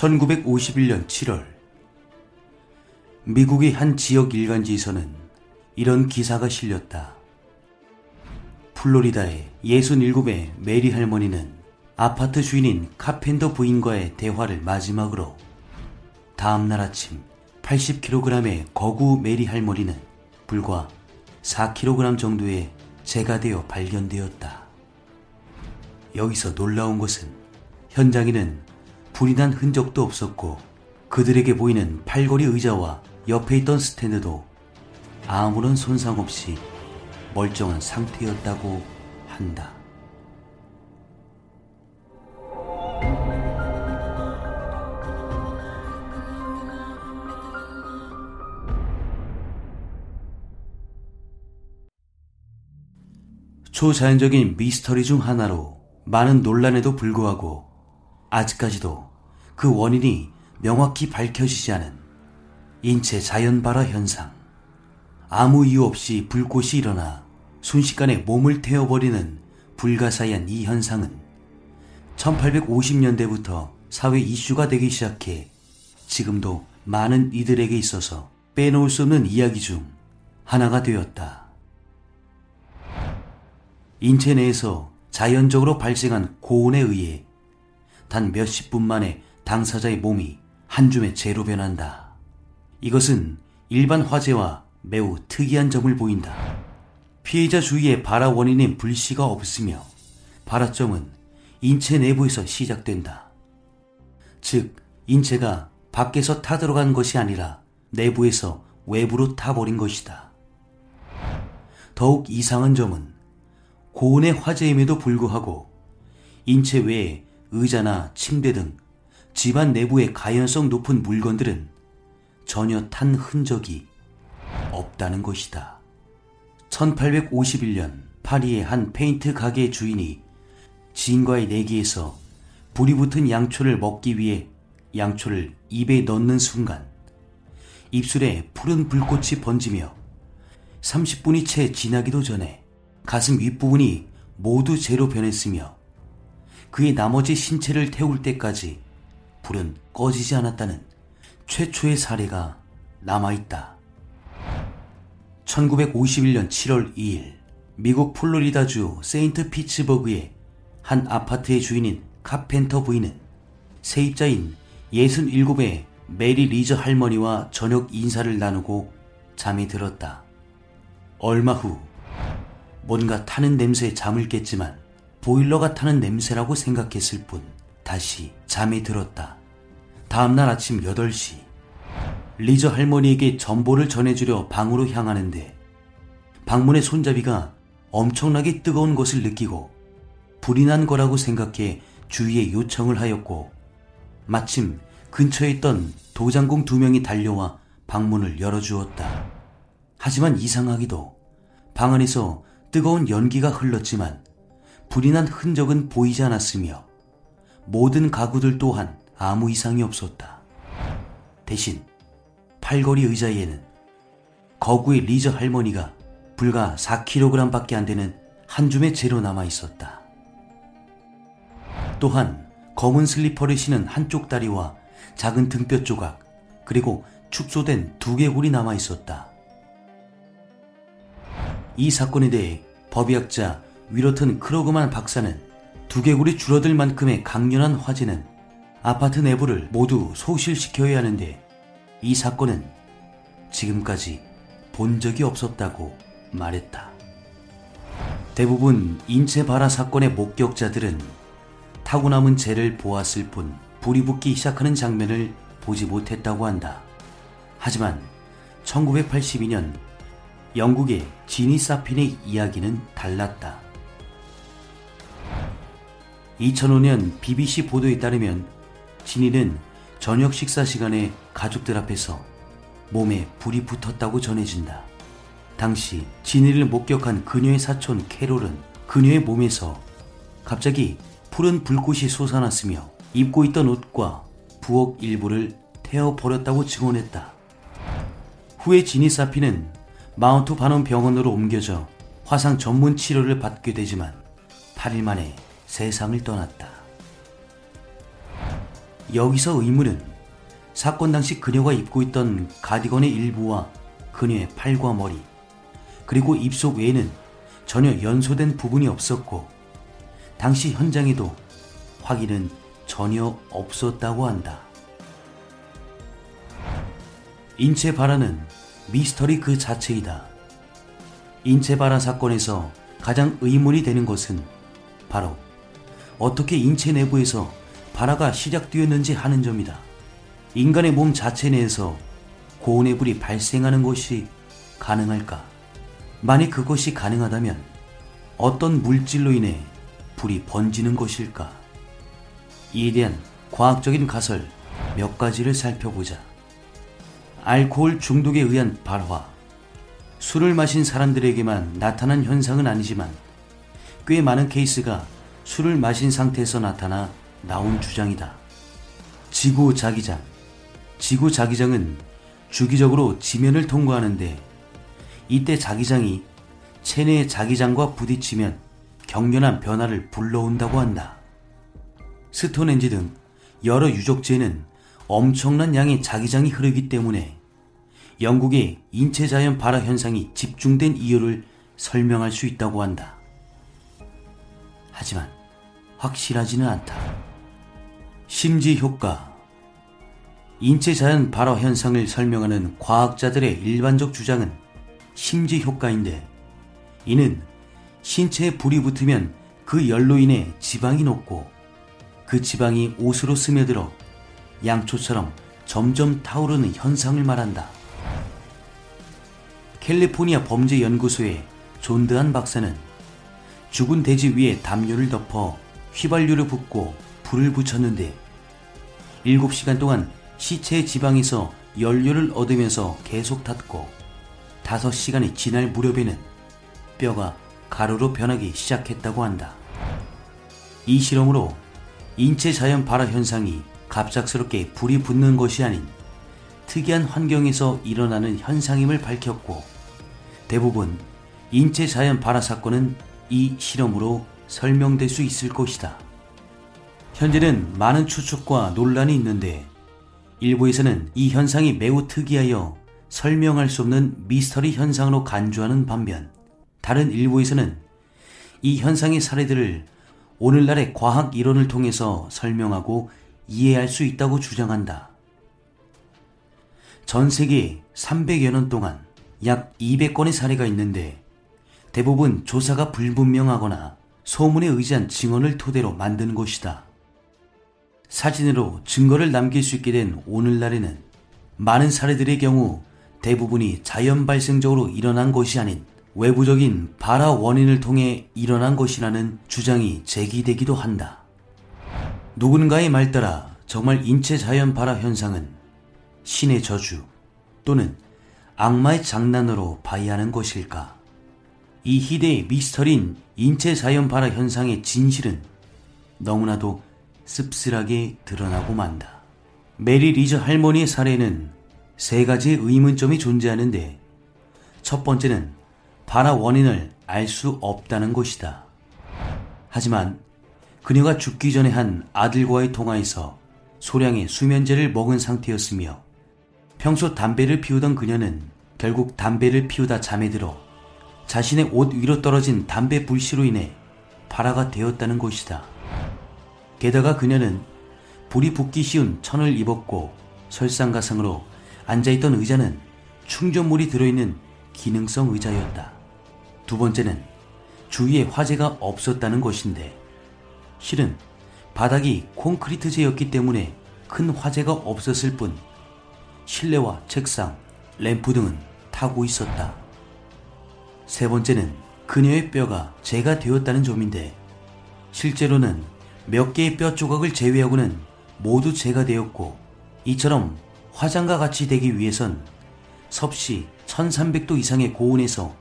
1951년 7월 미국의 한 지역 일간지에서는 이런 기사가 실렸다. 플로리다의 67세의 메리 할머니는 아파트 주인인 카펜터 부인과의 대화를 마지막으로 다음날 아침 80kg의 거구 메리 할머니는 불과 4kg 정도의 재가 되어 발견되었다. 여기서 놀라운 것은 현장에는 불이 난 흔적도 없었고 그들에게 보이는 팔걸이 의자와 옆에 있던 스탠드도 아무런 손상 없이 멀쩡한 상태였다고 한다. 초자연적인 미스터리 중 하나로 많은 논란에도 불구하고 아직까지도 그 원인이 명확히 밝혀지지 않은 인체 자연 발화 현상. 아무 이유 없이 불꽃이 일어나 순식간에 몸을 태워버리는 불가사의한 이 현상은 1850년대부터 사회 이슈가 되기 시작해 지금도 많은 이들에게 있어서 빼놓을 수 없는 이야기 중 하나가 되었다. 인체 내에서 자연적으로 발생한 고온에 의해 단 몇십 분 만에 당사자의 몸이 한 줌의 재로 변한다. 이것은 일반 화재와 매우 특이한 점을 보인다. 피해자 주위에 발화 원인인 불씨가 없으며 발화점은 인체 내부에서 시작된다. 즉, 인체가 밖에서 타들어간 것이 아니라 내부에서 외부로 타버린 것이다. 더욱 이상한 점은 고온의 화재임에도 불구하고 인체 외에 의자나 침대 등 집안 내부의 가연성 높은 물건들은 전혀 탄 흔적이 없다는 것이다. 1851년 파리의 한 페인트 가게 주인이 지인과의 내기에서 불이 붙은 양초를 먹기 위해 양초를 입에 넣는 순간 입술에 푸른 불꽃이 번지며 30분이 채 지나기도 전에 가슴 윗부분이 모두 재로 변했으며 그의 나머지 신체를 태울 때까지 불은 꺼지지 않았다는 최초의 사례가 남아있다. 1951년 7월 2일 미국 플로리다주 세인트 피츠버그의 한 아파트의 주인인 카펜터 부인은 세입자인 67세의 메리 리저 할머니와 저녁 인사를 나누고 잠이 들었다. 얼마 후 뭔가 타는 냄새에 잠을 깼지만 보일러가 타는 냄새라고 생각했을 뿐 다시 잠이 들었다. 다음날 아침 8시 리저 할머니에게 전보를 전해주려 방으로 향하는데 방문의 손잡이가 엄청나게 뜨거운 것을 느끼고 불이 난 거라고 생각해 주위에 요청을 하였고 마침 근처에 있던 도장공 두 명이 달려와 방문을 열어주었다. 하지만 이상하기도 방 안에서 뜨거운 연기가 흘렀지만 불이 난 흔적은 보이지 않았으며 모든 가구들 또한 아무 이상이 없었다. 대신 팔걸이 의자에는 거구의 리저 할머니가 불과 4kg 밖에 안 되는 한 줌의 재로 남아 있었다. 또한 검은 슬리퍼를 신은 한쪽 다리와 작은 등뼈 조각, 그리고 축소된 두 개골이 남아 있었다. 이 사건에 대해 법의학자 위로튼 크로그만 박사는 두개골이 줄어들 만큼의 강렬한 화재는 아파트 내부를 모두 소실시켜야 하는데 이 사건은 지금까지 본 적이 없었다고 말했다. 대부분 인체 발화 사건의 목격자들은 타고 남은 재를 보았을 뿐 불이 붙기 시작하는 장면을 보지 못했다고 한다. 하지만 1982년 영국의 지니 사핀의 이야기는 달랐다. 2005년 BBC 보도에 따르면 지니는 저녁 식사 시간에 가족들 앞에서 몸에 불이 붙었다고 전해진다. 당시 지니를 목격한 그녀의 사촌 캐롤은 그녀의 몸에서 갑자기 푸른 불꽃이 솟아났으며 입고 있던 옷과 부엌 일부를 태워버렸다고 증언했다. 후에 지니 사피는 마운트 바논 병원으로 옮겨져 화상 전문 치료를 받게 되지만 8일 만에 세상을 떠났다. 여기서 의문은 사건 당시 그녀가 입고 있던 가디건의 일부와 그녀의 팔과 머리, 그리고 입속 외에는 전혀 연소된 부분이 없었고, 당시 현장에도 확인은 전혀 없었다고 한다. 인체 발화는 미스터리 그 자체이다. 인체 발화 사건에서 가장 의문이 되는 것은 바로 어떻게 인체 내부에서 발화가 시작되었는지 하는 점이다. 인간의 몸 자체 내에서 고온의 불이 발생하는 것이 가능할까? 만약 그것이 가능하다면 어떤 물질로 인해 불이 번지는 것일까? 이에 대한 과학적인 가설 몇 가지를 살펴보자. 알코올 중독에 의한 발화. 술을 마신 사람들에게만 나타난 현상은 아니지만 꽤 많은 케이스가 술을 마신 상태에서 나타나 나온 주장이다. 지구 자기장. 지구 자기장은 주기적으로 지면을 통과하는데 이때 자기장이 체내의 자기장과 부딪히면 격렬한 변화를 불러온다고 한다. 스톤렌지 등 여러 유적지에는 엄청난 양의 자기장이 흐르기 때문에 영국의 인체 자연 발화 현상이 집중된 이유를 설명할 수 있다고 한다. 하지만 확실하지는 않다. 심지 효과 인체 자연 발화 현상을 설명하는 과학자들의 일반적 주장은 심지 효과인데 이는 신체에 불이 붙으면 그 열로 인해 지방이 녹고 그 지방이 옷으로 스며들어 양초처럼 점점 타오르는 현상을 말한다. 캘리포니아 범죄연구소의 존드한 박사는 죽은 돼지 위에 담요를 덮어 휘발유를 붓고 불을 붙였는데 7시간 동안 시체의 지방에서 연료를 얻으면서 계속 탔고 5시간이 지날 무렵에는 뼈가 가루로 변하기 시작했다고 한다. 이 실험으로 인체 자연 발화 현상이 갑작스럽게 불이 붙는 것이 아닌 특이한 환경에서 일어나는 현상임을 밝혔고 대부분 인체 자연 발화 사건은 이 실험으로 설명될 수 있을 것이다. 현재는 많은 추측과 논란이 있는데 일부에서는 이 현상이 매우 특이하여 설명할 수 없는 미스터리 현상으로 간주하는 반면 다른 일부에서는 이 현상의 사례들을 오늘날의 과학 이론을 통해서 설명하고 이해할 수 있다고 주장한다. 전 세계 300여 년 동안 약 200건의 사례가 있는데 대부분 조사가 불분명하거나 소문에 의지한 증언을 토대로 만든 것이다. 사진으로 증거를 남길 수 있게 된 오늘날에는 많은 사례들의 경우 대부분이 자연 발생적으로 일어난 것이 아닌 외부적인 발화 원인을 통해 일어난 것이라는 주장이 제기되기도 한다. 누군가의 말 따라 정말 인체 자연 발화 현상은 신의 저주 또는 악마의 장난으로 봐야 하는 것일까? 이 희대의 미스터리인 인체 자연 발화 현상의 진실은 너무나도 씁쓸하게 드러나고 만다. 메리 리저 할머니의 사례는 세 가지의 의문점이 존재하는데 첫 번째는 발화 원인을 알 수 없다는 것이다. 하지만 그녀가 죽기 전에 한 아들과의 통화에서 소량의 수면제를 먹은 상태였으며 평소 담배를 피우던 그녀는 결국 담배를 피우다 잠에 들어 자신의 옷 위로 떨어진 담배 불씨로 인해 발화가 되었다는 것이다. 게다가 그녀는 불이 붙기 쉬운 천을 입었고 설상가상으로 앉아있던 의자는 충전물이 들어있는 기능성 의자였다. 두 번째는 주위에 화재가 없었다는 것인데 실은 바닥이 콘크리트재였기 때문에 큰 화재가 없었을 뿐 실내와 책상, 램프 등은 타고 있었다. 세 번째는 그녀의 뼈가 재가 되었다는 점인데 실제로는 몇 개의 뼈 조각을 제외하고는 모두 재가 되었고 이처럼 화장과 같이 되기 위해선 섭씨 1300도 이상의 고온에서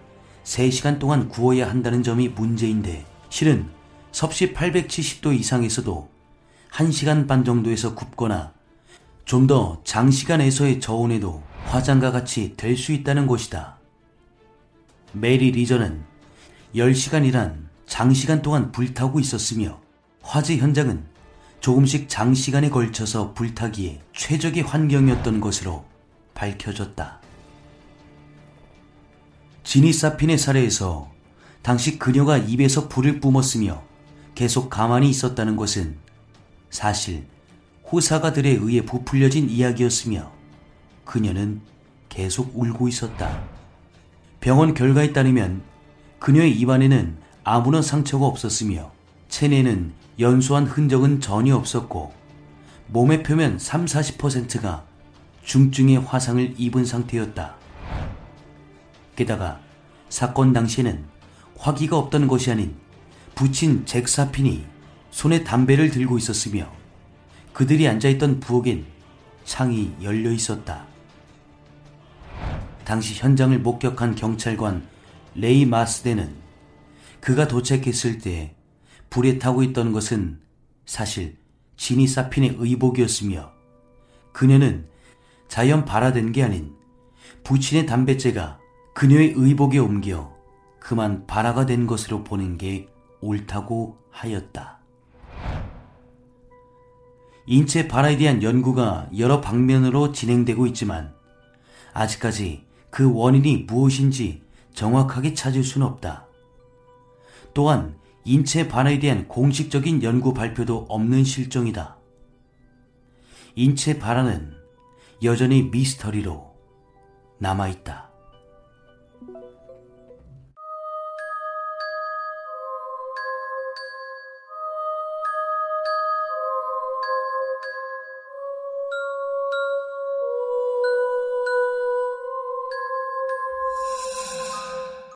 3시간 동안 구워야 한다는 점이 문제인데 실은 섭씨 870도 이상에서도 1시간 반 정도에서 굽거나 좀 더 장시간에서의 저온에도 화장과 같이 될 수 있다는 것이다. 메리 리저는 10시간이란 장시간 동안 불타고 있었으며 화재 현장은 조금씩 장시간에 걸쳐서 불타기에 최적의 환경이었던 것으로 밝혀졌다. 지니 사핀의 사례에서 당시 그녀가 입에서 불을 뿜었으며 계속 가만히 있었다는 것은 사실 호사가들에 의해 부풀려진 이야기였으며 그녀는 계속 울고 있었다. 병원 결과에 따르면 그녀의 입안에는 아무런 상처가 없었으며 체내는 연소한 흔적은 전혀 없었고 몸의 표면 3, 40%가 중증의 화상을 입은 상태였다. 게다가 사건 당시에는 화기가 없던 것이 아닌 부친 잭사핀이 손에 담배를 들고 있었으며 그들이 앉아있던 부엌엔 창이 열려 있었다. 당시 현장을 목격한 경찰관 레이 마스데는 그가 도착했을 때 불에 타고 있던 것은 사실 지니 사핀의 의복이었으며 그녀는 자연 발화된 게 아닌 부친의 담뱃재가 그녀의 의복에 옮겨 그만 발화가 된 것으로 보는 게 옳다고 하였다. 인체 발화에 대한 연구가 여러 방면으로 진행되고 있지만 아직까지 그 원인이 무엇인지 정확하게 찾을 수는 없다. 또한 인체 발화에 대한 공식적인 연구 발표도 없는 실정이다. 인체 발화는 여전히 미스터리로 남아있다.